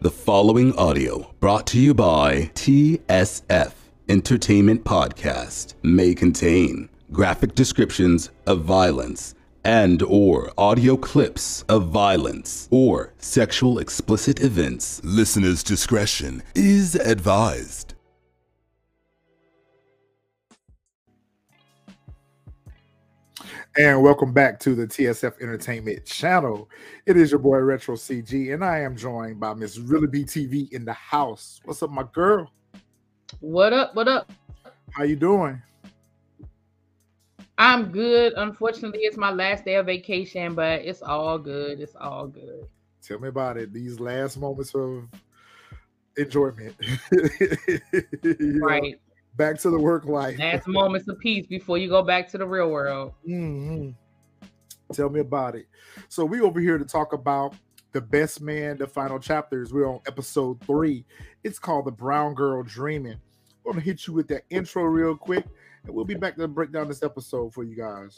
The following audio, brought to you by TSF Entertainment Podcast, may contain graphic descriptions of violence and or audio clips of violence or sexual explicit events. Listener's discretion is advised. And welcome back to the TSF Entertainment channel. It is your boy Retro CG, and I am joined by Miss Really BTV in the house. What's up, my girl? What up? What up? How you doing? I'm good. Unfortunately, it's my last day of vacation, but it's all good. It's all good. Tell me about it. These last moments of enjoyment. right back to the work life. Last moments of peace before you go back to the real world. Mm-hmm. Tell me about it. So we over here to talk about the best man, the final chapters. We're on episode three. It's called the Brown Girl Dreaming. I'm gonna hit you with that intro real quick, and we'll be back to break down this episode for you guys.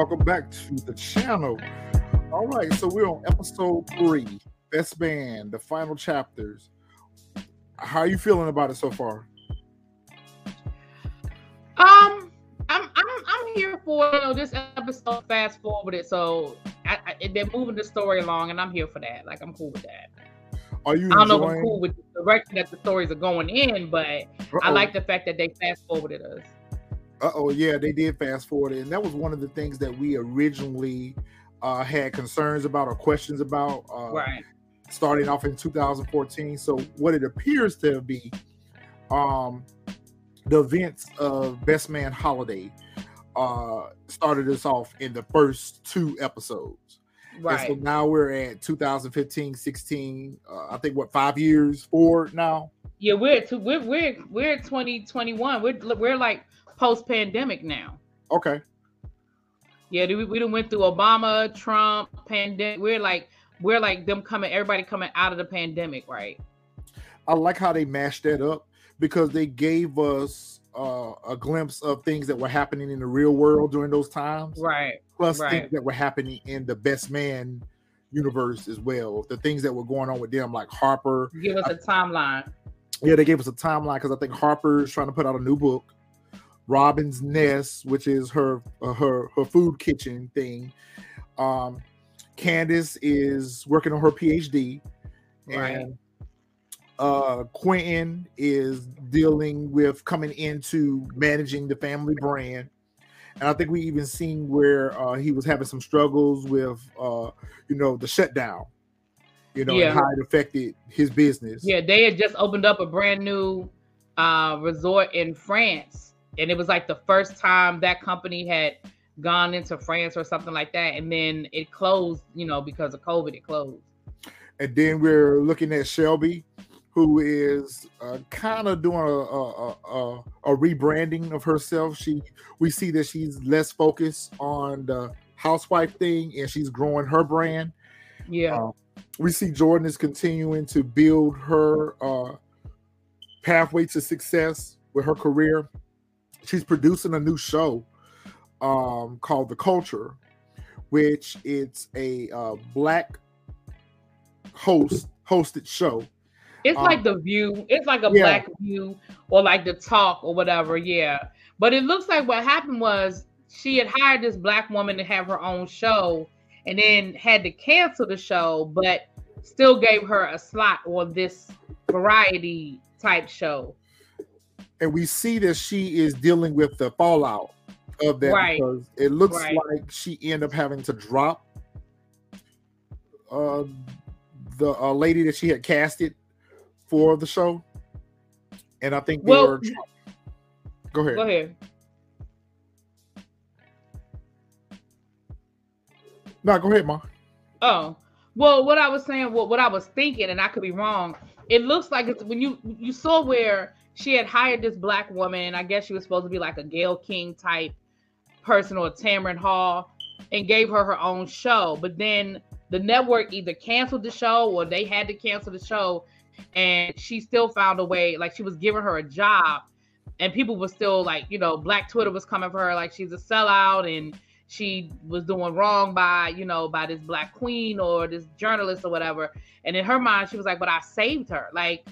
Welcome back to the channel. All right, so we're on episode three, Best Man, the final chapters. How are you feeling about it so far? Um, I'm I'm I'm here for you know this episode fast forwarded, so I, I, they're moving the story along, and I'm here for that. Like I'm cool with that. Are you? I don't know if I'm cool with the direction that the stories are going in, but Uh-oh. I like the fact that they fast forwarded us. Uh oh, yeah, they did fast forward it, and that was one of the things that we originally uh, had concerns about or questions about. Uh, right. Starting off in 2014, so what it appears to be, um, the events of Best Man Holiday uh, started us off in the first two episodes. Right. And so now we're at 2015, 16. Uh, I think what five years forward now. Yeah, we're to, we're we're we're 2021. We're we're like post pandemic now. Okay. Yeah, we, we done went through Obama, Trump, pandemic. We're like we're like them coming, everybody coming out of the pandemic, right? I like how they mashed that up because they gave us uh, a glimpse of things that were happening in the real world during those times, right? Plus right. things that were happening in the Best Man universe as well. The things that were going on with them, like Harper. Give us a timeline. Yeah, they gave us a timeline because I think Harper's trying to put out a new book. Robyn's Nest, which is her uh, her her food kitchen thing. Um, Candace is working on her PhD, right. and uh, Quentin is dealing with coming into managing the family brand. And I think we even seen where uh, he was having some struggles with, uh, you know, the shutdown. You know, yeah. how it affected his business. Yeah, they had just opened up a brand new uh, resort in France and it was like the first time that company had gone into France or something like that, and then it closed. You know, because of COVID, it closed. And then we're looking at Shelby, who is uh, kind of doing a, a, a, a, rebranding of herself. She we see that she's less focused on the housewife thing, and she's growing her brand. Yeah. Uh, we see Jordan is continuing to build her uh, pathway to success with her career she's producing a new show um, called The Culture, which it's a uh, black host hosted show. It's um, like the view. It's like a yeah. black view or like the talk or whatever. Yeah. But it looks like what happened was she had hired this black woman to have her own show and then had to cancel the show, but still gave her a slot on this variety type show and we see that she is dealing with the fallout of that right. because it looks right. like she ended up having to drop uh, the uh, lady that she had casted for the show, and I think well, were... go ahead. Go ahead. No, go ahead, Ma. Oh, well, what I was saying, what, what I was thinking, and I could be wrong. It looks like it's when you you saw where she had hired this black woman. I guess she was supposed to be like a Gayle King type person or Tamron Hall, and gave her her own show. But then the network either canceled the show or they had to cancel the show, and she still found a way. Like she was giving her a job, and people were still like, you know, Black Twitter was coming for her like she's a sellout and she was doing wrong by, you know, by this black queen or this journalist or whatever. And in her mind, she was like, "But I saved her." Like,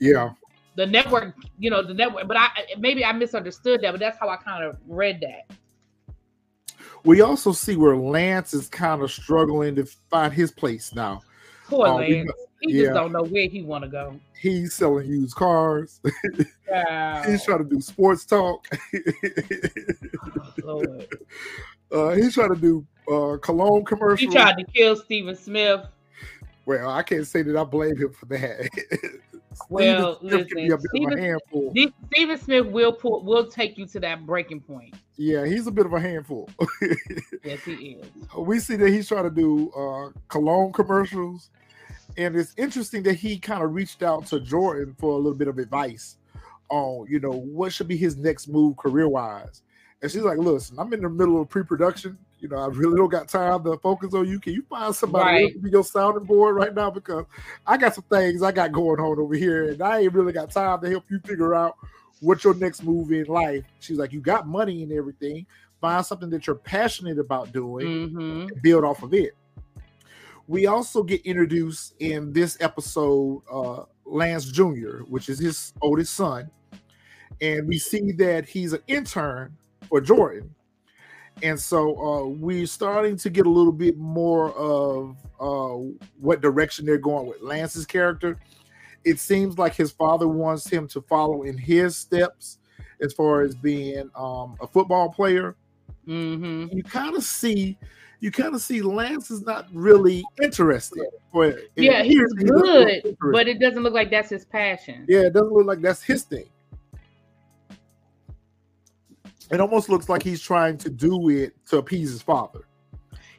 yeah, the network, you know, the network. But I maybe I misunderstood that, but that's how I kind of read that. We also see where Lance is kind of struggling to find his place now. Poor um, Lance. He yeah. just don't know where he want to go. He's selling used cars. Wow. he's trying to do sports talk. oh, uh, he's trying to do uh, cologne commercials. He tried to kill Stephen Smith. Well, I can't say that I blame him for that. well, listen, Stephen, Stephen Smith will pull, will take you to that breaking point. Yeah, he's a bit of a handful. yes, he is. We see that he's trying to do uh, cologne commercials, and it's interesting that he kind of reached out to Jordan for a little bit of advice on, you know, what should be his next move career wise. And she's like, "Listen, I'm in the middle of pre-production. You know, I really don't got time to focus on you. Can you find somebody right. to be your sounding board right now? Because I got some things I got going on over here, and I ain't really got time to help you figure out what your next move in life. She's like, you got money and everything. Find something that you're passionate about doing, mm-hmm. build off of it. We also get introduced in this episode, uh, Lance Jr., which is his oldest son, and we see that he's an intern for Jordan. And so uh, we're starting to get a little bit more of uh, what direction they're going with Lance's character it seems like his father wants him to follow in his steps as far as being um, a football player. Mm-hmm. You kind of see, you kind of see Lance is not really interested. But yeah, he's good, but it doesn't look like that's his passion. Yeah, it doesn't look like that's his thing. It almost looks like he's trying to do it to appease his father.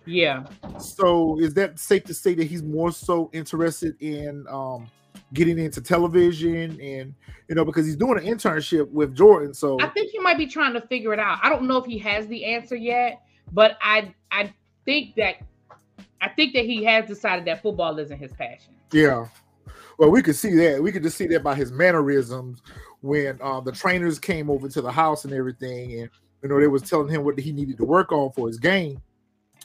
Yeah. So is that safe to say that he's more so interested in um, getting into television and you know because he's doing an internship with Jordan. So I think he might be trying to figure it out. I don't know if he has the answer yet, but I I think that I think that he has decided that football isn't his passion. Yeah. Well, we could see that. We could just see that by his mannerisms when uh, the trainers came over to the house and everything, and you know they was telling him what he needed to work on for his game.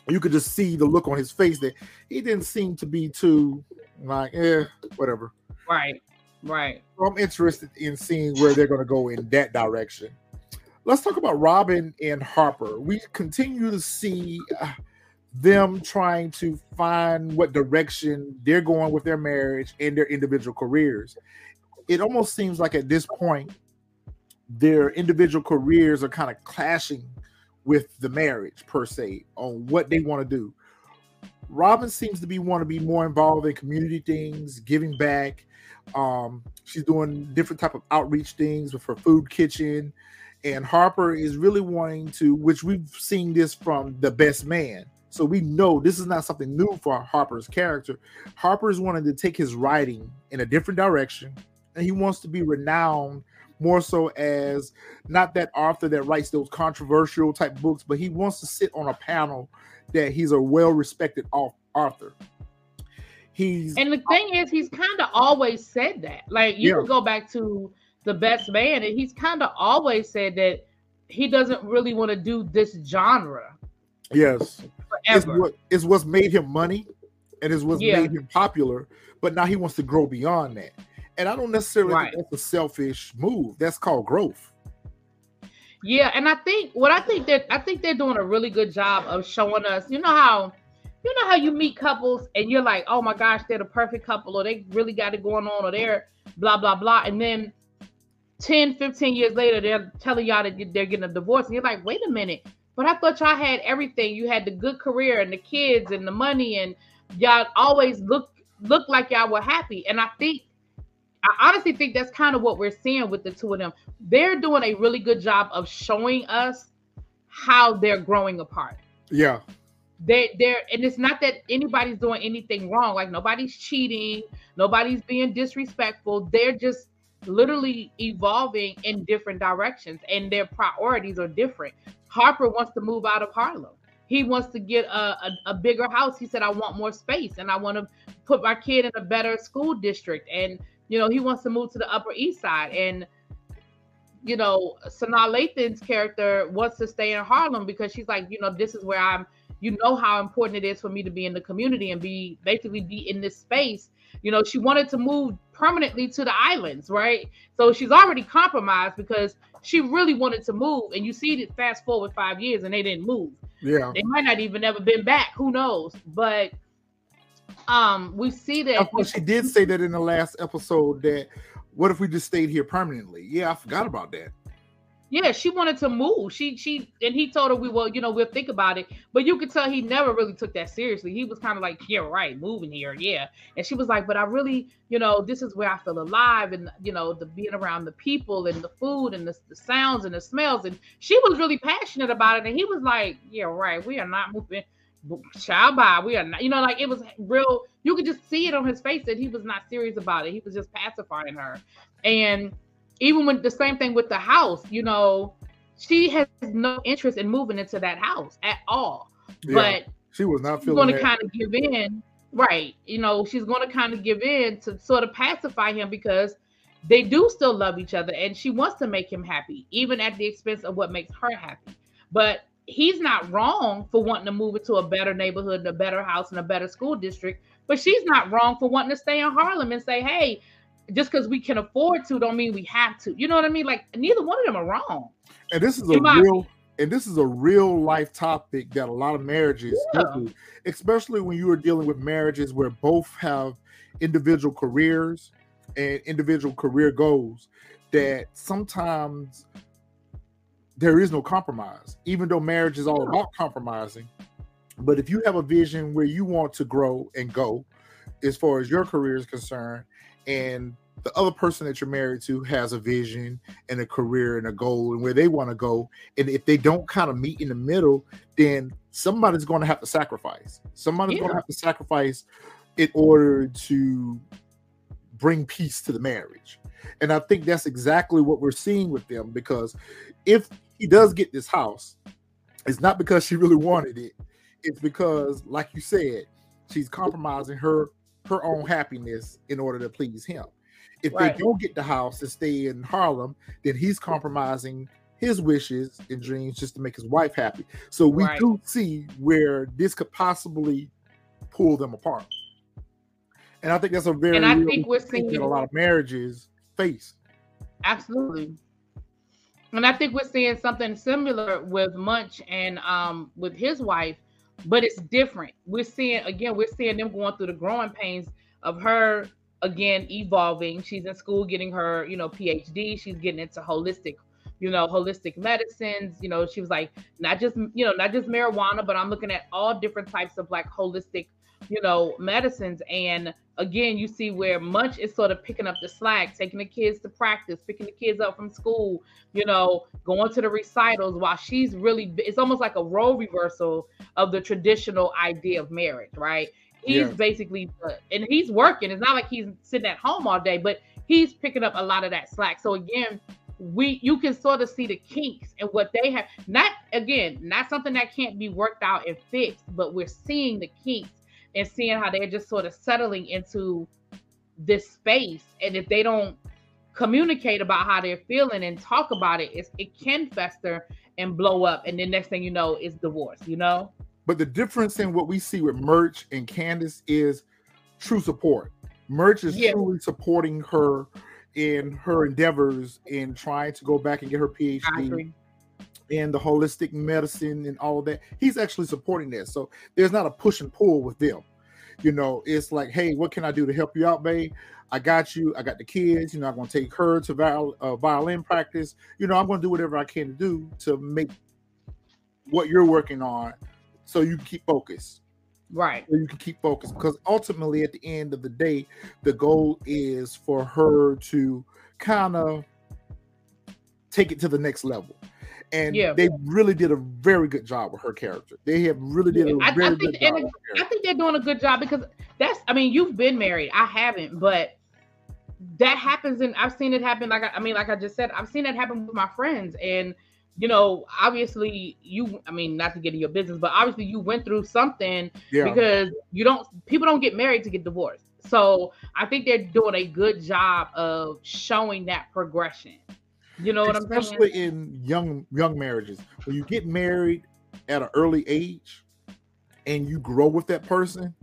You could just see the look on his face that he didn't seem to be too like, eh, whatever. Right, right. So I'm interested in seeing where they're going to go in that direction. Let's talk about Robyn and Harper. We continue to see uh, them trying to find what direction they're going with their marriage and their individual careers. It almost seems like at this point, their individual careers are kind of clashing with the marriage per se on what they want to do. Robin seems to be want to be more involved in community things, giving back, um, she's doing different type of outreach things with her food kitchen, and Harper is really wanting to, which we've seen this from the best man. So we know this is not something new for Harper's character. Harper is wanting to take his writing in a different direction, he wants to be renowned more so as not that author that writes those controversial type books, but he wants to sit on a panel that he's a well-respected author. He's and the thing is, he's kind of always said that. Like you yeah. can go back to the best man, and he's kind of always said that he doesn't really want to do this genre. Yes. It's, what, it's what's made him money, and it's what's yeah. made him popular. But now he wants to grow beyond that. And I don't necessarily right. think that's a selfish move. That's called growth. Yeah, and I think what I think that I think they're doing a really good job of showing us. You know how you know how you meet couples and you're like, oh my gosh, they're the perfect couple, or they really got it going on, or they're blah, blah, blah. And then 10, 15 years later, they're telling y'all that they're getting a divorce. And you're like, wait a minute, but I thought y'all had everything. You had the good career and the kids and the money, and y'all always look look like y'all were happy. And I think I honestly think that's kind of what we're seeing with the two of them. They're doing a really good job of showing us how they're growing apart. Yeah. they they're and it's not that anybody's doing anything wrong. Like nobody's cheating, nobody's being disrespectful. They're just literally evolving in different directions and their priorities are different. Harper wants to move out of Harlem. He wants to get a, a, a, bigger house. He said, I want more space and I want to put my kid in a better school district. And, you know, he wants to move to the Upper East Side. And, you know, Sanaa Lathan's character wants to stay in Harlem because she's like, you know, this is where I'm, you know, how important it is for me to be in the community and be basically be in this space. You know, she wanted to move permanently to the islands, right? So she's already compromised because she really wanted to move. And you see it fast forward five years and they didn't move. Yeah. They might not even ever been back. Who knows? But um we see that of course she did say that in the last episode that what if we just stayed here permanently? Yeah, I forgot about that. Yeah, she wanted to move. She she and he told her we will, you know, we'll think about it. But you could tell he never really took that seriously. He was kind of like, yeah, right, moving here, yeah. And she was like, but I really, you know, this is where I feel alive, and you know, the being around the people and the food and the, the sounds and the smells. And she was really passionate about it. And he was like, yeah, right, we are not moving. Child by we are not, you know, like it was real. You could just see it on his face that he was not serious about it. He was just pacifying her, and even with the same thing with the house, you know, she has no interest in moving into that house at all. Yeah, but she was not feeling going to kind of give in, right? You know, she's going to kind of give in to sort of pacify him because they do still love each other and she wants to make him happy, even at the expense of what makes her happy. But he's not wrong for wanting to move into a better neighborhood and a better house and a better school district. But she's not wrong for wanting to stay in Harlem and say, hey, just because we can afford to don't mean we have to. You know what I mean? Like neither one of them are wrong. And this is a real and this is a real life topic that a lot of marriages yeah. especially when you are dealing with marriages where both have individual careers and individual career goals that sometimes there is no compromise even though marriage is all about compromising. But if you have a vision where you want to grow and go as far as your career is concerned and the other person that you're married to has a vision and a career and a goal and where they want to go and if they don't kind of meet in the middle then somebody's going to have to sacrifice. Somebody's yeah. going to have to sacrifice in order to bring peace to the marriage. And i think that's exactly what we're seeing with them because if he does get this house it's not because she really wanted it it's because like you said she's compromising her her own happiness in order to please him. If right. they don't get the house and stay in Harlem, then he's compromising his wishes and dreams just to make his wife happy. So we right. do see where this could possibly pull them apart. And I think that's a very and I think we're seeing a lot of marriages face. Absolutely. And I think we're seeing something similar with Murch and um, with his wife but it's different. We're seeing again, we're seeing them going through the growing pains of her again evolving. She's in school getting her, you know, PhD. She's getting into holistic, you know, holistic medicines. You know, she was like, not just, you know, not just marijuana, but I'm looking at all different types of like holistic, you know, medicines. And again, you see where Murch is sort of picking up the slack, taking the kids to practice, picking the kids up from school, you know, going to the recitals while she's really, it's almost like a role reversal of the traditional idea of marriage, right? He's yeah. basically, uh, and he's working. It's not like he's sitting at home all day, but he's picking up a lot of that slack. So again, we you can sort of see the kinks and what they have not again not something that can't be worked out and fixed but we're seeing the kinks and seeing how they're just sort of settling into this space. And if they don't communicate about how they're feeling and talk about it, it can fester and blow up. And the next thing you know, is divorce, you know? But the difference in what we see with Murch and Candace is true support. Murch is yeah. truly supporting her in her endeavors in trying to go back and get her PhD and the holistic medicine and all that. He's actually supporting that. So there's not a push and pull with them. You know, it's like, hey, what can I do to help you out, babe? I got you. I got the kids. You know, I'm going to take her to viol- uh, violin practice. You know, I'm going to do whatever I can to do to make what you're working on so you can keep focused. Right. So you can keep focused because ultimately, at the end of the day, the goal is for her to kind of take it to the next level and yeah. they really did a very good job with her character. They have really did a I, very I think, good job. I think they're doing a good job because that's. I mean, you've been married. I haven't, but that happens, and I've seen it happen. Like I, I mean, like I just said, I've seen it happen with my friends, and you know, obviously you. I mean, not to get in your business, but obviously you went through something yeah. because you don't. People don't get married to get divorced. So I think they're doing a good job of showing that progression. You know what I'm saying? Especially in young young marriages, when you get married at an early age and you grow with that person,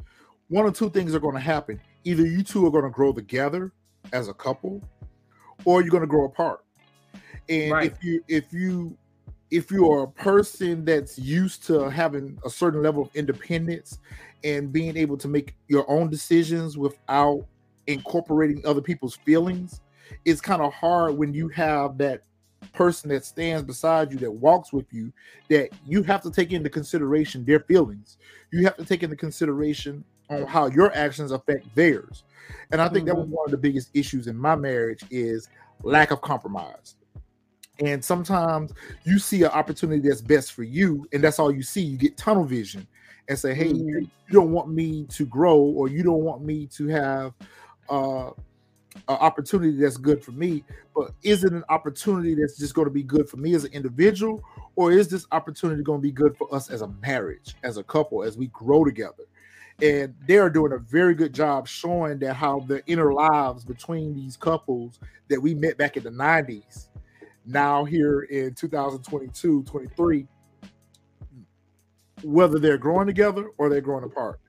one or two things are going to happen. Either you two are going to grow together as a couple, or you're going to grow apart. And right. if you if you if you are a person that's used to having a certain level of independence and being able to make your own decisions without incorporating other people's feelings, it's kind of hard when you have that person that stands beside you that walks with you that you have to take into consideration their feelings you have to take into consideration on how your actions affect theirs and i think that was mm-hmm. one of the biggest issues in my marriage is lack of compromise and sometimes you see an opportunity that's best for you and that's all you see you get tunnel vision and say hey mm-hmm. you don't want me to grow or you don't want me to have uh an opportunity that's good for me, but is it an opportunity that's just going to be good for me as an individual, or is this opportunity going to be good for us as a marriage, as a couple, as we grow together? And they are doing a very good job showing that how the inner lives between these couples that we met back in the 90s, now here in 2022, 23, whether they're growing together or they're growing apart.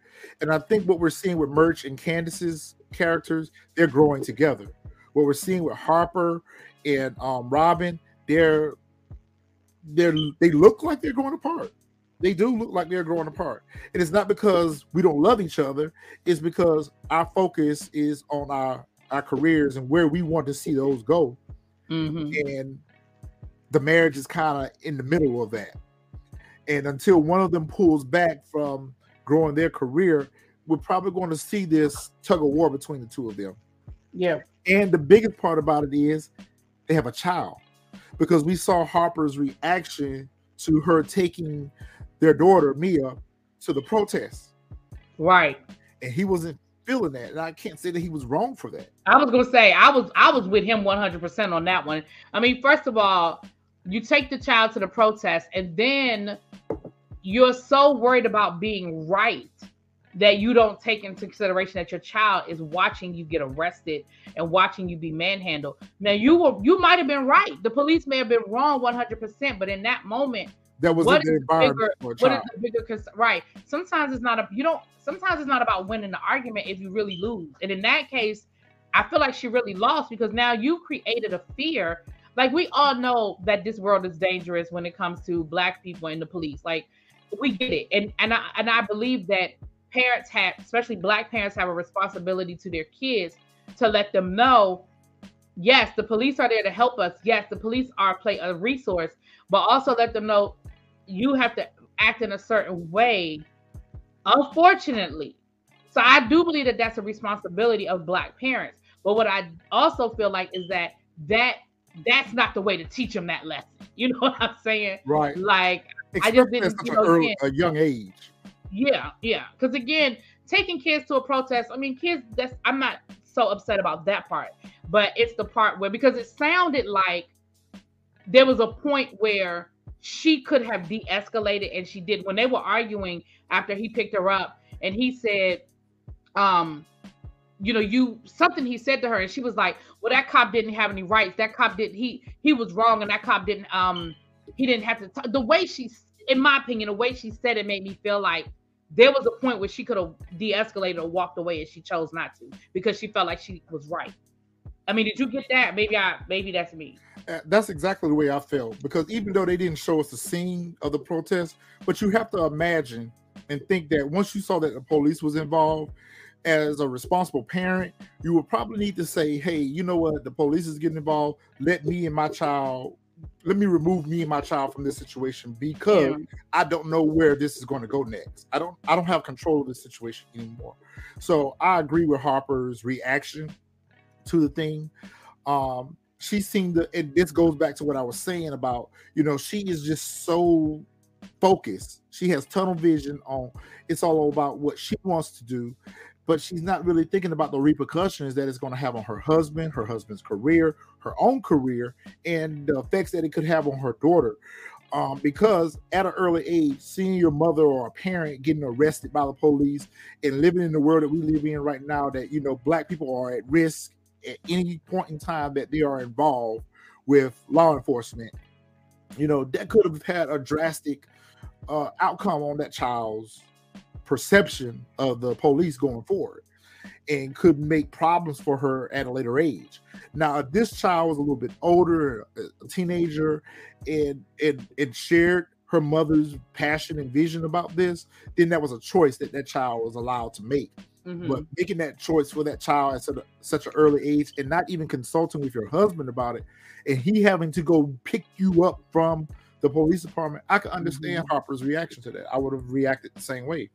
And I think what we're seeing with Murch and Candace's characters, they're growing together. What we're seeing with Harper and um, Robyn, they're they're they look like they're growing apart. They do look like they're growing apart. And it's not because we don't love each other, it's because our focus is on our our careers and where we want to see those go. Mm-hmm. And the marriage is kind of in the middle of that. And until one of them pulls back from growing their career, we're probably going to see this tug of war between the two of them. Yeah. And the biggest part about it is they have a child because we saw Harper's reaction to her taking their daughter Mia to the protest. Right. And he wasn't feeling that. And I can't say that he was wrong for that. I was gonna say I was I was with him 100% on that one. I mean, first of all, you take the child to the protest and then you're so worried about being right that you don't take into consideration that your child is watching you get arrested and watching you be manhandled. Now you were you might have been right. The police may have been wrong 100%, but in that moment that was what is bigger, what is the bigger concern? Right. Sometimes it's not a you don't sometimes it's not about winning the argument if you really lose. And in that case, I feel like she really lost because now you created a fear. Like we all know that this world is dangerous when it comes to black people and the police. Like we get it. And and I and I believe that parents have, especially black parents, have a responsibility to their kids to let them know yes, the police are there to help us. Yes, the police are play a resource, but also let them know you have to act in a certain way. Unfortunately, so I do believe that that's a responsibility of black parents. But what I also feel like is that that that's not the way to teach them that lesson. You know what I'm saying? Right. Like I just didn't, you know, early, a young age. Yeah, yeah. Because again, taking kids to a protest, I mean, kids, that's, I'm not so upset about that part, but it's the part where, because it sounded like there was a point where she could have de escalated and she did. When they were arguing after he picked her up and he said, um, you know, you something he said to her, and she was like, Well, that cop didn't have any rights. That cop didn't, he he was wrong, and that cop didn't um he didn't have to t-. the way she in my opinion, the way she said it made me feel like there was a point where she could have de-escalated or walked away and she chose not to because she felt like she was right. I mean did you get that? Maybe i maybe that's me. Uh, that's exactly the way i felt because even though they didn't show us the scene of the protest but you have to imagine and think that once you saw that the police was involved as a responsible parent you would probably need to say hey you know what? The police is getting involved. Let me and my child let me remove me and my child from this situation because yeah. I don't know where this is going to go next. I don't I don't have control of this situation anymore. So I agree with Harper's reaction to the thing. Um, she seemed to, and this goes back to what I was saying about, you know, she is just so focused. She has tunnel vision on it's all about what she wants to do, but she's not really thinking about the repercussions that it's going to have on her husband, her husband's career, her own career, and the effects that it could have on her daughter. Um, because at an early age, seeing your mother or a parent getting arrested by the police and living in the world that we live in right now, that you know, black people are at risk at any point in time that they are involved with law enforcement, you know, that could have had a drastic uh, outcome on that child's perception of the police going forward and could make problems for her at a later age. Now, if this child was a little bit older, a teenager, and and, and shared her mother's passion and vision about this, then that was a choice that that child was allowed to make. Mm-hmm. But making that choice for that child at such, a, such an early age and not even consulting with your husband about it, and he having to go pick you up from the police department, I can understand mm-hmm. Harper's reaction to that. I would have reacted the same way.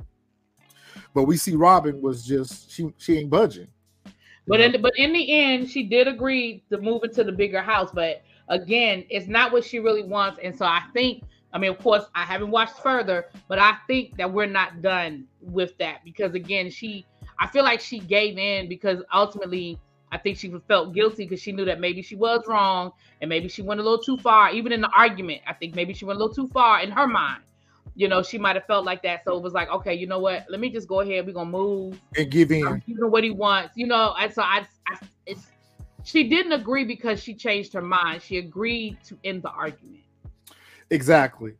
But we see Robyn was just she she ain't budging. But in but in the end, she did agree to move into the bigger house. But again, it's not what she really wants. And so I think I mean, of course, I haven't watched further, but I think that we're not done with that because again, she I feel like she gave in because ultimately I think she felt guilty because she knew that maybe she was wrong and maybe she went a little too far, even in the argument. I think maybe she went a little too far in her mind. You know, she might have felt like that. So it was like, okay, you know what? Let me just go ahead. We're gonna move and give in. I'm giving what he wants. You know, and so I, I it's she didn't agree because she changed her mind. She agreed to end the argument. Exactly.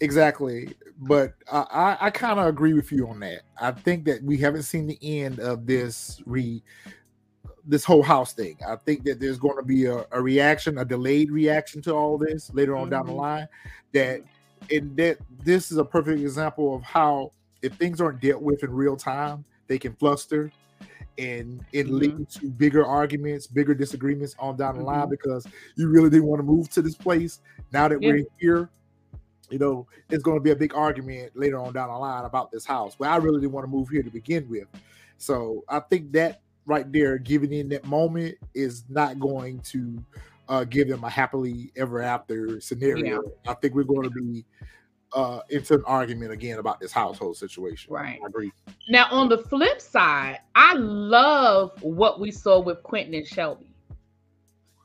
Exactly. But I, I, I kind of agree with you on that. I think that we haven't seen the end of this re this whole house thing. I think that there's going to be a, a reaction, a delayed reaction to all this later on mm-hmm. down the mm-hmm. line. That and that this is a perfect example of how if things aren't dealt with in real time, they can fluster and it mm-hmm. lead to bigger arguments, bigger disagreements on down the mm-hmm. line because you really didn't want to move to this place. Now that yeah. we're here, you know, it's going to be a big argument later on down the line about this house. But I really didn't want to move here to begin with. So I think that right there, giving in that moment, is not going to uh, give them a happily ever after scenario. Yeah. I think we're going to be uh, into an argument again about this household situation. Right. I agree. Now, on the flip side, I love what we saw with Quentin and Shelby.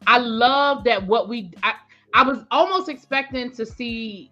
I love that what we I, I was almost expecting to see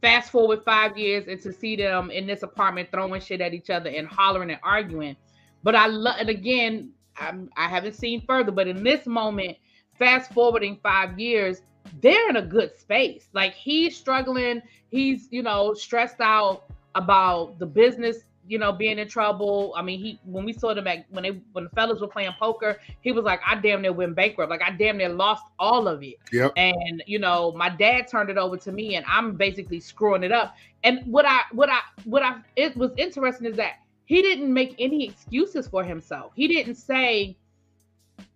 fast forward five years and to see them in this apartment throwing shit at each other and hollering and arguing. But I love, and again, I'm, I haven't seen further, but in this moment, fast forwarding five years, they're in a good space. Like he's struggling, he's, you know, stressed out about the business you know, being in trouble. I mean, he when we saw them at when they when the fellas were playing poker, he was like, I damn near went bankrupt. Like I damn near lost all of it. Yep. And you know, my dad turned it over to me and I'm basically screwing it up. And what I what I what I it was interesting is that he didn't make any excuses for himself. He didn't say,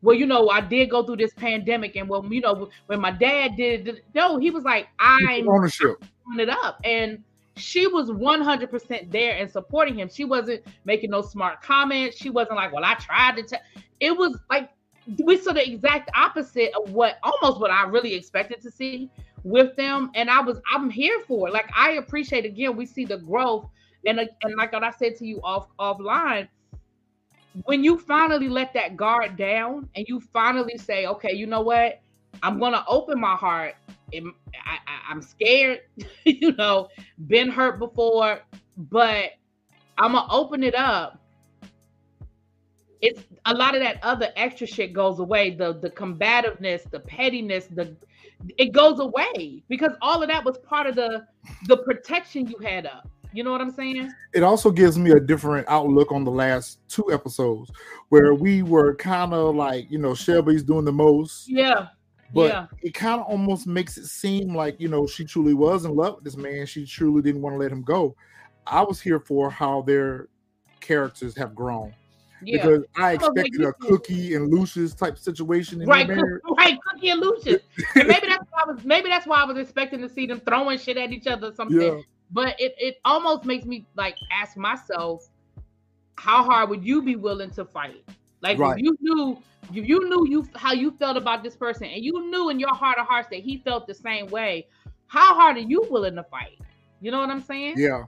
well, you know, I did go through this pandemic, and well, you know, when my dad did, no, he was like, I'm ownership it up, and she was 100% there and supporting him. She wasn't making no smart comments. She wasn't like, well, I tried to tell. It was like we saw the exact opposite of what almost what I really expected to see with them. And I was, I'm here for it. Like I appreciate again, we see the growth. And, uh, and like what I said to you off offline, when you finally let that guard down and you finally say, okay, you know what? I'm gonna open my heart I, am scared, you know, been hurt before, but I'm gonna open it up. It's a lot of that other extra shit goes away. The the combativeness, the pettiness, the it goes away because all of that was part of the the protection you had up. You know what I'm saying? It also gives me a different outlook on the last two episodes where we were kind of like, you know, Shelby's doing the most. Yeah but yeah. it kind of almost makes it seem like you know she truly was in love with this man. She truly didn't want to let him go. I was here for how their characters have grown. Yeah. Because I expected a Cookie and Lucius type situation in right, right, Cookie and Lucius. and maybe that's why I was maybe that's why I was expecting to see them throwing shit at each other or something. Yeah. But it, it almost makes me like ask myself, how hard would you be willing to fight? Like right. you knew you, you knew you how you felt about this person, and you knew in your heart of hearts that he felt the same way. How hard are you willing to fight? You know what I'm saying? Yeah.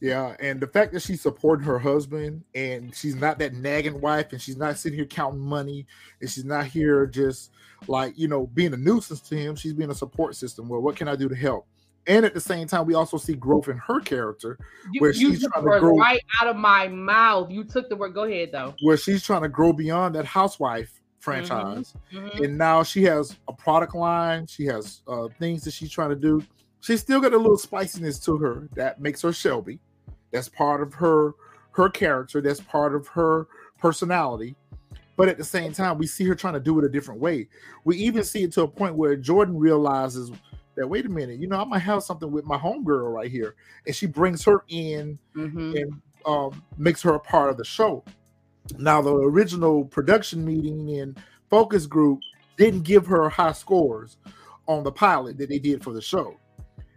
Yeah, and the fact that she's supporting her husband and she's not that nagging wife and she's not sitting here counting money and she's not here just like, you know, being a nuisance to him, she's being a support system. Well, what can I do to help? And at the same time, we also see growth in her character you, where she's trying to grow right out of my mouth. You took the word. Go ahead, though. Where she's trying to grow beyond that housewife franchise, mm-hmm. Mm-hmm. and now she has a product line. She has uh, things that she's trying to do. She's still got a little spiciness to her that makes her Shelby. That's part of her her character. That's part of her personality. But at the same time, we see her trying to do it a different way. We even see it to a point where Jordan realizes that wait a minute, you know, I might have something with my homegirl right here, and she brings her in mm-hmm. and um, makes her a part of the show. Now, the original production meeting and focus group didn't give her high scores on the pilot that they did for the show.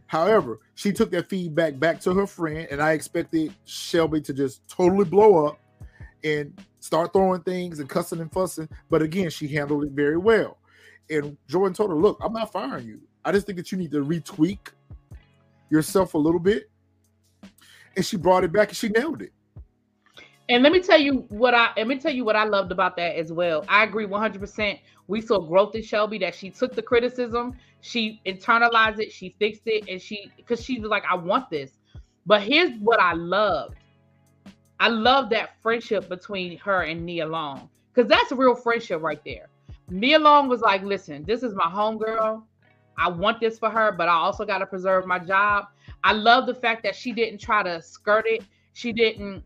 However, she took that feedback back to her friend, and I expected Shelby to just totally blow up and start throwing things and cussing and fussing. But again, she handled it very well. And Jordan told her, Look, I'm not firing you. I just think that you need to retweak yourself a little bit. And she brought it back and she nailed it. And let me tell you what I let me tell you what I loved about that as well. I agree 100%. We saw growth in Shelby that she took the criticism, she internalized it, she fixed it, and she because she was like, I want this. But here's what I loved. I love that friendship between her and Nia Long because that's a real friendship right there. Nia Long was like, "Listen, this is my homegirl. I want this for her, but I also got to preserve my job." I love the fact that she didn't try to skirt it. She didn't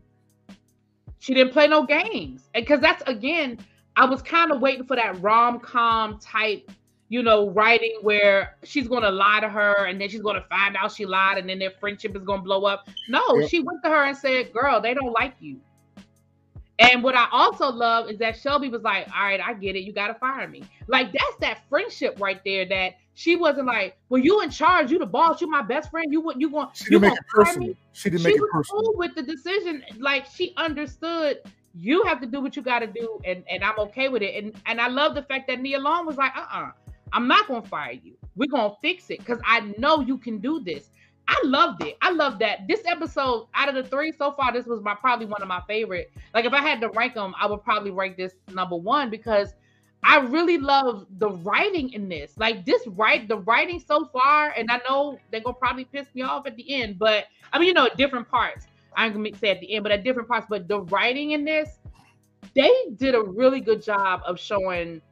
she didn't play no games. And because that's again, I was kind of waiting for that rom-com type, you know, writing where she's gonna lie to her and then she's gonna find out she lied and then their friendship is gonna blow up. No, yep. she went to her and said, Girl, they don't like you. And what I also love is that Shelby was like, All right, I get it, you gotta fire me. Like that's that friendship right there that she wasn't like, "Well, you in charge, you the boss, you my best friend. You what you want? She didn't you make it personal. She didn't she make it personal. She was cool with the decision, like she understood. You have to do what you got to do, and and I'm okay with it. And and I love the fact that Nia Long was like, "Uh, uh-uh, uh, i am not gonna fire you. We're gonna fix it because I know you can do this." I loved it. I love that. This episode, out of the three so far, this was my probably one of my favorite. Like if I had to rank them, I would probably rank this number one because I really love the writing in this. Like this write the writing so far, and I know they're gonna probably piss me off at the end, but I mean, you know, different parts. I'm gonna say at the end, but at different parts. But the writing in this, they did a really good job of showing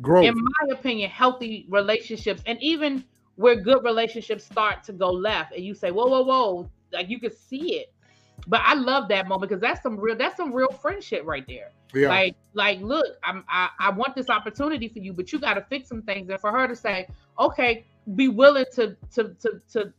growth, in my opinion, healthy relationships, and even where good relationships start to go left, and you say, "Whoa, whoa, whoa!" Like you can see it. But I love that moment because that's some real that's some real friendship right there. Yeah. Like, like, look, I'm I, I want this opportunity for you, but you got to fix some things. And for her to say, okay, be willing to to to to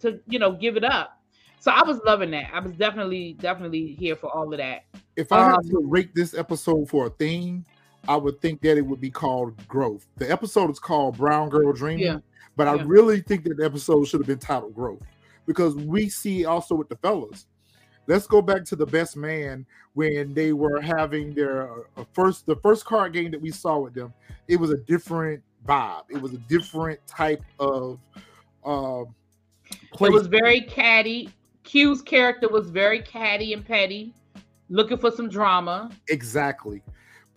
to you know give it up. So I was loving that. I was definitely definitely here for all of that. If I um, had to rate this episode for a theme, I would think that it would be called growth. The episode is called Brown Girl Dreaming, yeah. but yeah. I really think that the episode should have been titled Growth because we see also with the fellas. Let's go back to the best man when they were having their uh, first the first card game that we saw with them. It was a different vibe. It was a different type of uh it was very catty. Q's character was very catty and petty looking for some drama. Exactly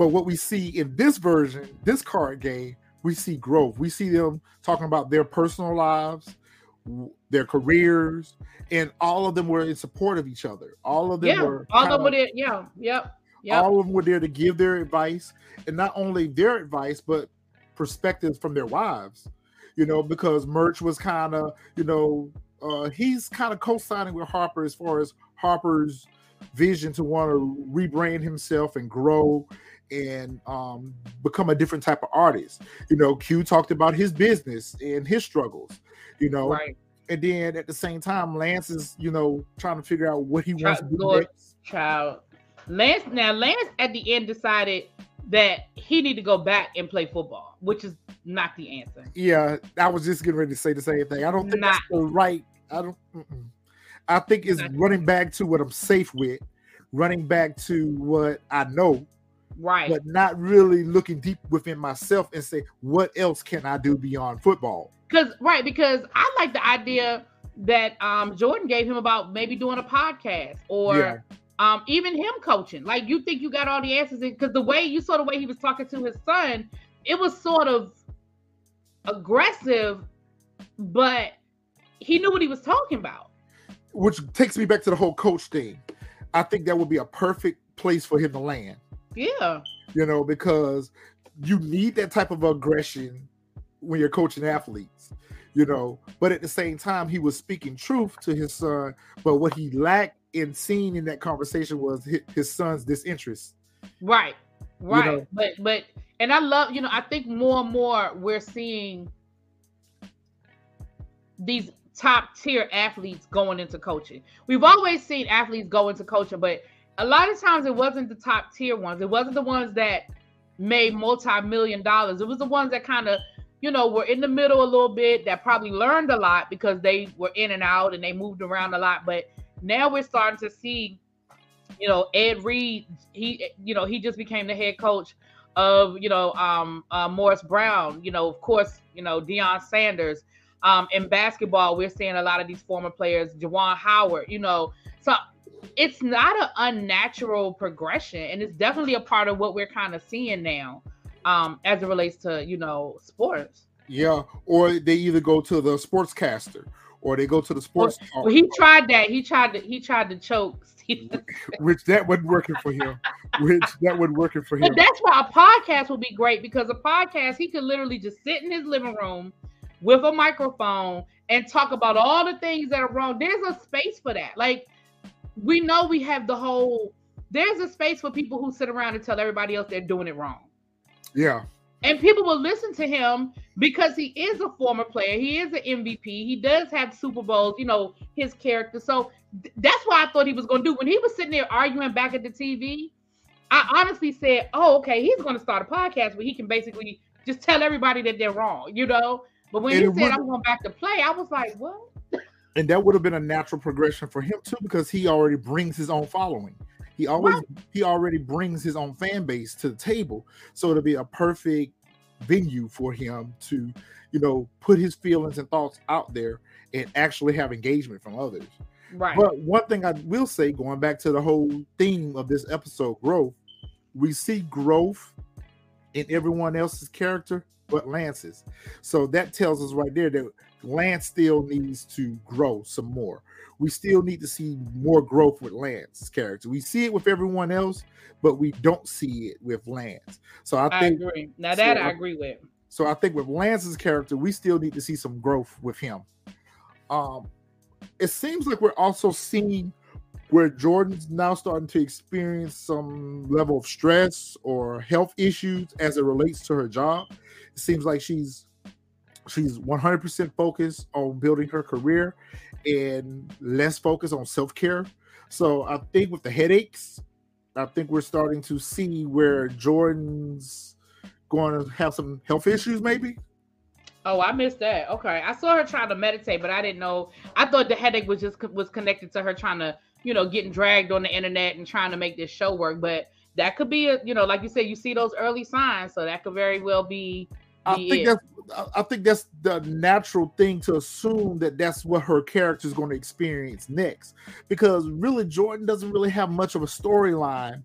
but what we see in this version this card game we see growth we see them talking about their personal lives their careers, and all of them were in support of each other. All of them yeah, were all of them were there. Yeah, yep. Yep. All of them were there to give their advice, and not only their advice, but perspectives from their wives. You know, because Murch was kind of, you know, uh, he's kind of co-signing with Harper as far as Harper's vision to want to rebrand himself and grow and um, become a different type of artist. You know, Q talked about his business and his struggles you know. Right. And then at the same time, Lance is, you know, trying to figure out what he child, wants to do Lord, next. Child, Lance. Now, Lance at the end decided that he need to go back and play football, which is not the answer. Yeah, I was just getting ready to say the same thing. I don't think not. that's the right. I don't. Mm-mm. I think it's running back to what I'm safe with, running back to what I know, right? But not really looking deep within myself and say, what else can I do beyond football? Because right, because I like the idea that um Jordan gave him about maybe doing a podcast or yeah. um even him coaching. Like you think you got all the answers in? because the way you saw the way he was talking to his son, it was sort of aggressive, but he knew what he was talking about. Which takes me back to the whole coach thing. I think that would be a perfect place for him to land. Yeah. You know, because you need that type of aggression when you're coaching athletes, you know. But at the same time, he was speaking truth to his son. But what he lacked in seeing in that conversation was his, son's disinterest. Right. Right. You know? But but and I love, you know, I think more and more we're seeing these top tier athletes going into coaching. We've always seen athletes go into coaching, but a lot of times it wasn't the top tier ones. It wasn't the ones that made multi-million dollars. It was the ones that kind of, you know, were in the middle a little bit that probably learned a lot because they were in and out and they moved around a lot. But now we're starting to see, you know, Ed Reed, he, you know, he just became the head coach of, you know, um, uh, Morris Brown, you know, of course, you know, Deion Sanders, um, in basketball, we're seeing a lot of these former players, Juwan Howard, you know. So it's not an unnatural progression, and it's definitely a part of what we're kind of seeing now, um, as it relates to you know sports. Yeah, or they either go to the sportscaster or they go to the sports. Well, well he tried that. He tried to. He tried to choke. which that wasn't working for him. Which that wasn't working for him. But that's why a podcast would be great because a podcast he could literally just sit in his living room with a microphone and talk about all the things that are wrong. There's a space for that. Like we know we have the whole there's a space for people who sit around and tell everybody else they're doing it wrong. Yeah. And people will listen to him because he is a former player. He is an MVP. He does have Super Bowls, you know, his character. So th- that's why I thought he was going to do. When he was sitting there arguing back at the TV, I honestly said, oh, okay, he's going to start a podcast where he can basically just tell everybody that they're wrong, you know? But when and he said I'm going back to play, I was like, what? And that would have been a natural progression for him too, because he already brings his own following. He always what? he already brings his own fan base to the table. So it'll be a perfect venue for him to, you know, put his feelings and thoughts out there and actually have engagement from others. Right. But one thing I will say, going back to the whole theme of this episode, growth, we see growth in everyone else's character but Lance's. So that tells us right there that Lance still needs to grow some more. We still need to see more growth with Lance's character. We see it with everyone else, but we don't see it with Lance. So I, I think agree. Now that so I agree with. So I think with Lance's character, we still need to see some growth with him. Um, it seems like we're also seeing where Jordan's now starting to experience some level of stress or health issues as it relates to her job. It seems like she's she's 100% focused on building her career and less focused on self-care. So I think with the headaches, I think we're starting to see where Jordan's going to have some health issues maybe. Oh, I missed that. Okay, I saw her trying to meditate, but I didn't know. I thought the headache was just was connected to her trying to, you know, getting dragged on the internet and trying to make this show work. But that could be, a, you know, like you said, you see those early signs, so that could very well be I think that's I think that's the natural thing to assume that that's what her character is going to experience next, because really Jordan doesn't really have much of a storyline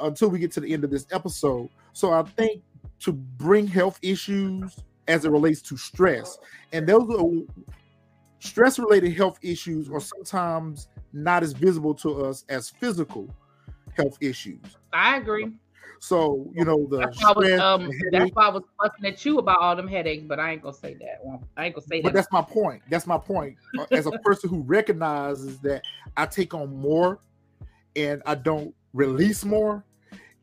until we get to the end of this episode. So I think to bring health issues as it relates to stress, and those are stress related health issues are sometimes not as visible to us as physical health issues. I agree. So you know the that's why, was, um, that's why I was fussing at you about all them headaches, but I ain't gonna say that. Well, I ain't gonna say that. But that's my point. That's my point. Uh, as a person who recognizes that I take on more and I don't release more,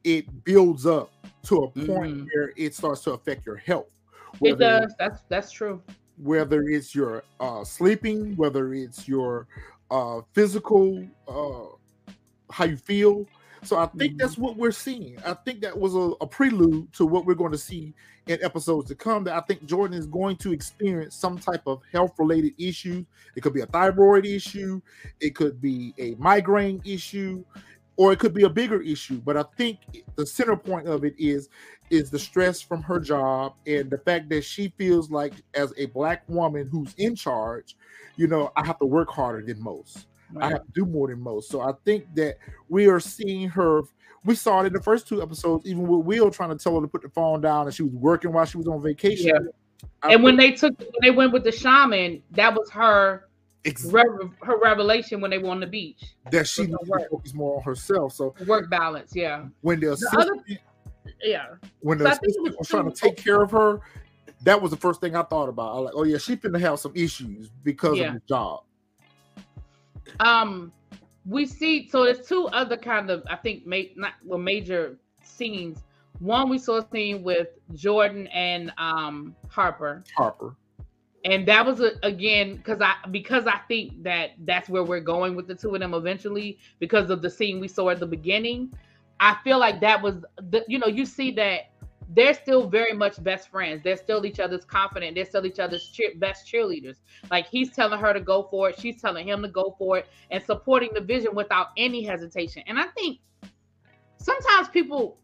it builds up to a point mm-hmm. where it starts to affect your health. Whether, it does. That's that's true. Whether it's your uh, sleeping, whether it's your uh, physical, uh, how you feel, so I think that's mm-hmm. what we're seeing. I think that was a, a, prelude to what we're going to see in episodes to come. That I think Jordan is going to experience some type of health related issue. It could be a thyroid issue, it could be a migraine issue, or it could be a bigger issue. But I think the center point of it is is the stress from her job and the fact that she feels like as a black woman who's in charge, you know, I have to work harder than most. Right. I have to do more than most. So I think that we are seeing her. We saw it in the first two episodes, even with Will trying to tell her to put the phone down, and she was working while she was on vacation. Yeah. and when they took, when they went with the shaman, that was her her revelation when they were on the beach. That she to focus more on herself. So work balance, yeah. When the, the other, yeah. When the so assistant was trying to take care of her, that was the first thing I thought about. I was like, oh yeah, she's gonna have some issues because yeah. of the job. Um, we see so there's two other kind of I think ma- not well major scenes. One we saw a scene with Jordan and um Harper. Harper and that was a, again because I because I think that that's where we're going with the two of them eventually because of the scene we saw at the beginning. I feel like that was the you know you see that they're still very much best friends. They're still each other's confident. They're still each other's cheer, best cheerleaders. Like he's telling her to go for it, she's telling him to go for it, and supporting the vision without any hesitation. And I think sometimes people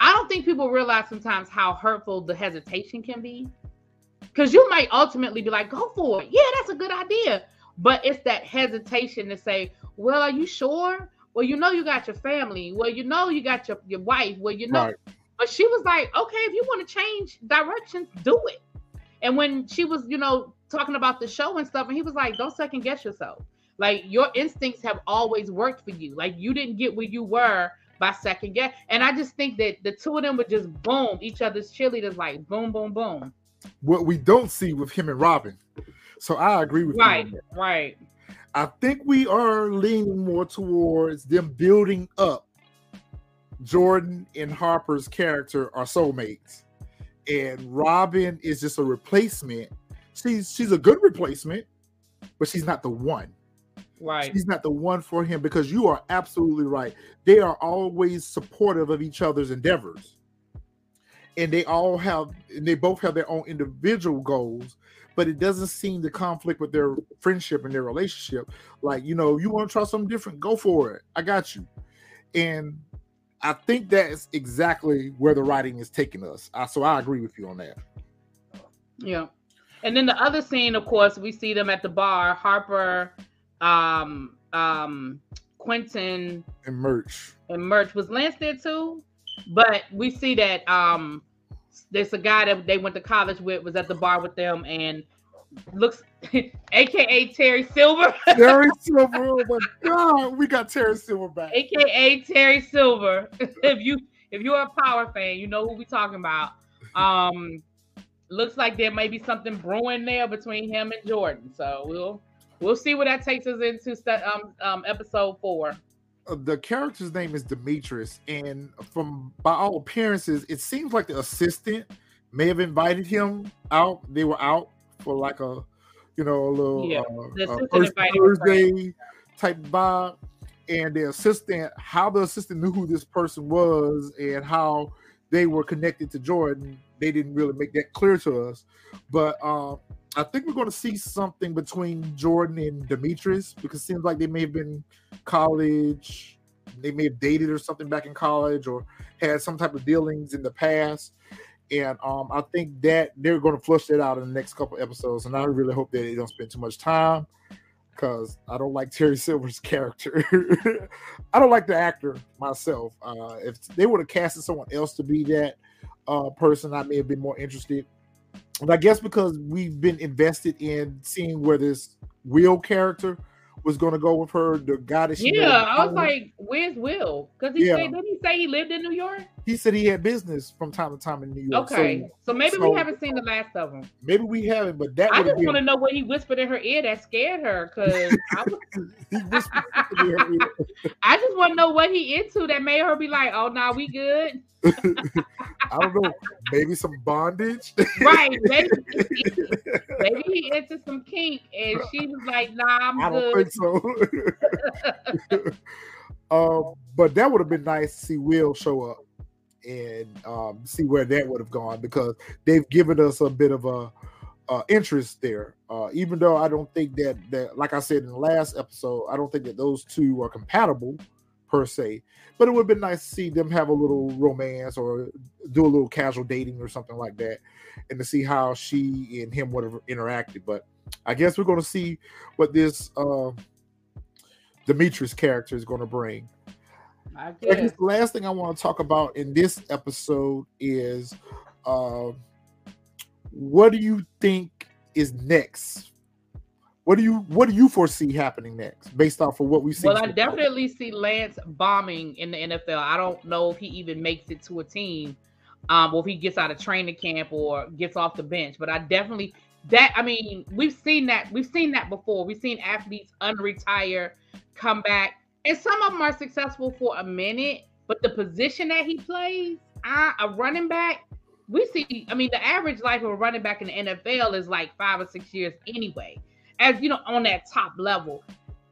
I don't think people realize sometimes how hurtful the hesitation can be because you might ultimately be like, go for it. Yeah, that's a good idea. But it's that hesitation to say, well, are you sure? Well, you know you got your family. Well, you know you got your, your wife. Well, you know. Right. But she was like, okay, if you want to change directions, do it. And when she was, you know, talking about the show and stuff, and he was like, don't second guess yourself. Like your instincts have always worked for you. Like you didn't get where you were by second guess. And I just think that the two of them would just boom each other's cheerleaders, like boom, boom, boom what we don't see with him and Robyn. So I agree with right, you. Right, right. I think we are leaning more towards them building up Jordan and Harper's character are soulmates, and Robyn is just a replacement. She's she's a good replacement, but she's not the one. Right. She's not the one for him because you are absolutely right. They are always supportive of each other's endeavors and they all have and they both have their own individual goals but it doesn't seem to conflict with their friendship and their relationship. Like you know you want to try something different go for it. I got you. And i think that's exactly where the writing is taking us. I, so i agree with you on that. Yeah. And then the other scene of course we see them at the bar harper um um quentin and Murch and Murch was lance there too? But we see that um there's a guy that they went to college with was at the bar with them and looks aka Terry Silver. Terry Silver, oh my god, we got Terry Silver back. AKA Terry Silver. if you if you're a power fan, you know who we're talking about. Um looks like there may be something brewing there between him and Jordan. So we'll we'll see what that takes us into um, um episode four. Uh, the character's name is Demetrius, and from by all appearances, it seems like the assistant may have invited him out. They were out for like a, you know, a little yeah, uh, Thursday type vibe, and the assistant, how the assistant knew who this person was and how they were connected to Jordan, they didn't really make that clear to us. But uh, I think we're going to see something between Jordan and Demetrius because it seems like they may have been college, they may have dated or something back in college or had some type of dealings in the past. And um, I think that they're going to flush that out in the next couple episodes. And I really hope that they don't spend too much time because I don't like Terry Silver's character. I don't like the actor myself. Uh, if they would have casted someone else to be that uh, person, I may have been more interested. And I guess because we've been invested in seeing where this Will character was going to go with her, the goddess. Yeah, I was like, "Where's Will?" Because he yeah. said, didn't he say he lived in New York? He said he had business from time to time in New York. Okay, so, so maybe so, we haven't seen the last of him. Maybe we haven't, but that I just want to know what he whispered in her ear that scared her. Because I, was... I just want to know what he into that made her be like, "Oh, nah, we good." I don't know, maybe some bondage. right. Maybe, maybe he into some kink and she was like, nah, I'm I don't good. think so. um, but that would have been nice to see Will show up and um, see where that would have gone because they've given us a bit of a uh, interest there. Uh, even though I don't think that that, like I said in the last episode, I don't think that those two are compatible per se. But it would have been nice to see them have a little romance or do a little casual dating or something like that, and to see how she and him would have interacted. But I guess we're going to see what this uh, Demetrius character is going to bring. I guess. the last thing I want to talk about in this episode is uh, what do you think is next? What do you what do you foresee happening next based off of what we see? Well, I definitely see Lance bombing in the NFL. I don't know if he even makes it to a team, um, or if he gets out of training camp or gets off the bench. But I definitely that I mean, we've seen that we've seen that before. We've seen athletes unretire, come back, and some of them are successful for a minute. But the position that he plays, I, a running back, we see. I mean, the average life of a running back in the NFL is like five or six years anyway. As you know, on that top level,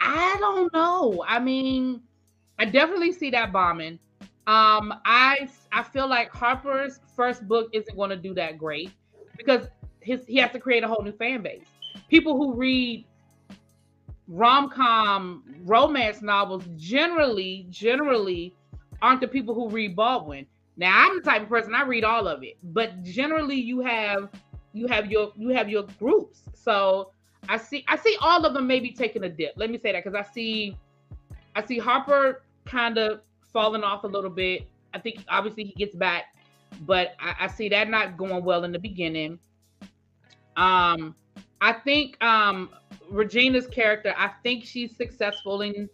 I don't know. I mean, I definitely see that bombing. Um, I I feel like Harper's first book isn't going to do that great because his he has to create a whole new fan base. People who read rom-com romance novels generally generally aren't the people who read Baldwin. Now I'm the type of person I read all of it, but generally you have you have your you have your groups. So I see I see all of them maybe taking a dip. Let me say that because I see I see Harper kind of falling off a little bit. I think obviously he gets back, but I, I see that not going well in the beginning. Um, I think um Regina's character, I think she's successful in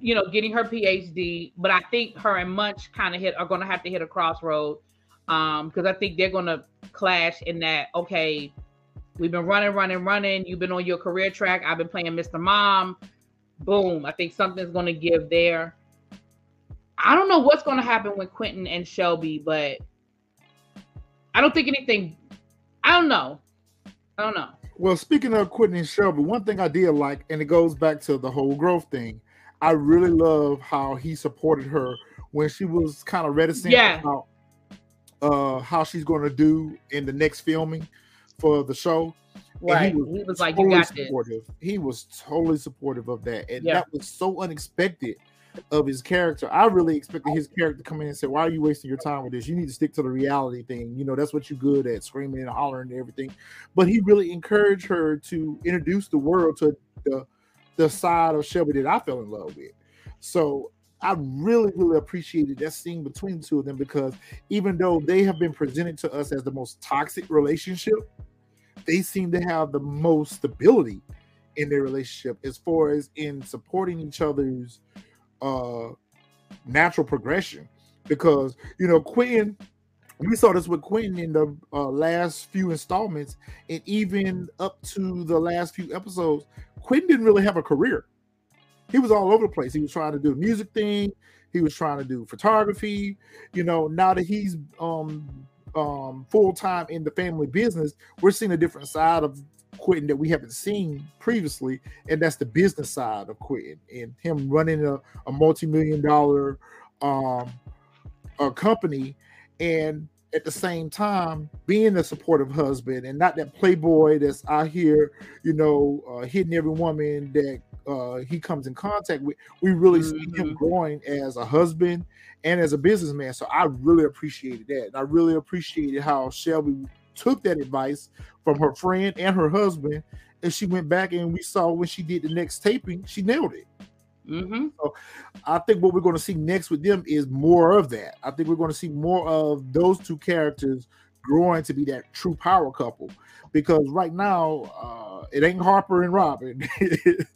you know getting her PhD, but I think her and Murch kind of hit are gonna have to hit a crossroad. Um, because I think they're gonna clash in that, okay, we've been running, running, running, you've been on your career track, I've been playing Mr. Mom. Boom. I think something's gonna give there. I don't know what's gonna happen with Quentin and Shelby, but I don't think anything I don't know. I don't know. Well, speaking of Quentin and Shelby, one thing I did like, and it goes back to the whole growth thing. I really love how he supported her when she was kind of reticent yeah. about uh, how she's going to do in the next filming for the show. Right. He was, he was, like, totally "You got supportive. This." He was totally supportive of that, and yeah. that was so unexpected of his character. I really expected his character to come in and say, "Why are you wasting your time with this? You need to stick to the reality thing. You know that's what you're good at, screaming and hollering and everything." But he really encouraged her to introduce the world to the the side of Shelby that I fell in love with. So I really, really appreciated that scene between the two of them because even though they have been presented to us as the most toxic relationship, they seem to have the most stability in their relationship as far as in supporting each other's uh natural progression because you know Quinn we saw this with Quentin in the uh, last few installments, and even up to the last few episodes, Quentin didn't really have a career. He was all over the place. He was trying to do the music thing. He was trying to do photography. You know, now that he's um, um, full time in the family business, we're seeing a different side of Quentin that we haven't seen previously, and that's the business side of Quentin and him running a, a multi-million dollar um, a company and at the same time being a supportive husband and not that playboy that's out here, you know, uh, hitting every woman that uh, he comes in contact with. We really mm-hmm. see him mm-hmm. growing as a husband and as a businessman. So I really appreciated that. And I really appreciated how Shelby took that advice from her friend and her husband, and she went back and we saw when she did the next taping, she nailed it. Mm-hmm. So I think what we're going to see next with them is more of that. I think we're going to see more of those two characters growing to be that true power couple. Because right now, uh, it ain't Harper and Robyn. it,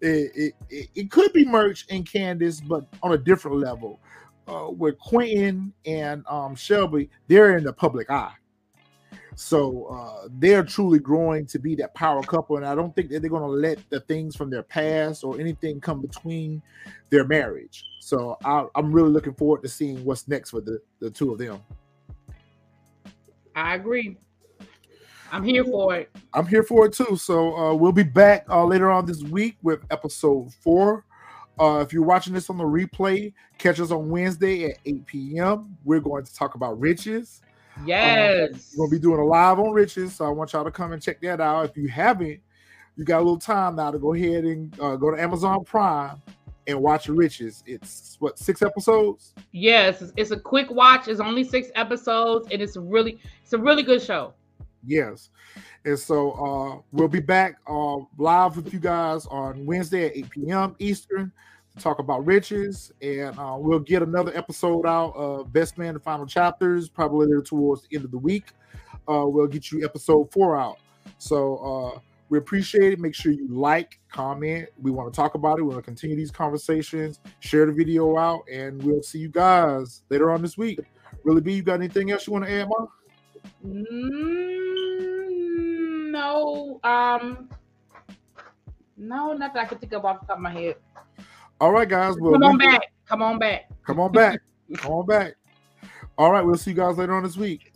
it, it, it, could be Murch and Candace, but on a different level. Uh, with Quentin and um, Shelby, they're in the public eye. So uh, they're truly growing to be that power couple, and I don't think that they're going to let the things from their past or anything come between their marriage. So I, am really looking forward to seeing what's next for the, the two of them. I agree. I'm here for it. I'm here for it too. So uh, we'll be back uh, later on this week with episode four. Uh, if you're watching this on the replay, catch us on Wednesday at 8 p.m. We're going to talk about riches Yes. Um, we're gonna be doing a live on Riches, so I want y'all to come and check that out. If you haven't, you got a little time now to go ahead and uh, go to Amazon Prime and watch Riches. It's what six episodes? Yes, it's, a quick watch. It's only six episodes, and it's really it's a really good show. Yes. And so uh, we'll be back uh, live with you guys on Wednesday at 8 p.m. Eastern talk about riches. And uh, we'll get another episode out of Best Man, the final chapters, probably later towards the end of the week. Uh, we'll get you episode four out. So uh, we appreciate it. Make sure you like, comment. We want to talk about it. We want to continue these conversations. Share the video out, and we'll see you guys later on this week. Really, B, you got anything else you want to add, Mark? Mm, no, um, no, I can think of off the top of my head. All right, guys. Well, come on back. Come on back. Come on back. come on back. All right, we'll see you guys later on this week.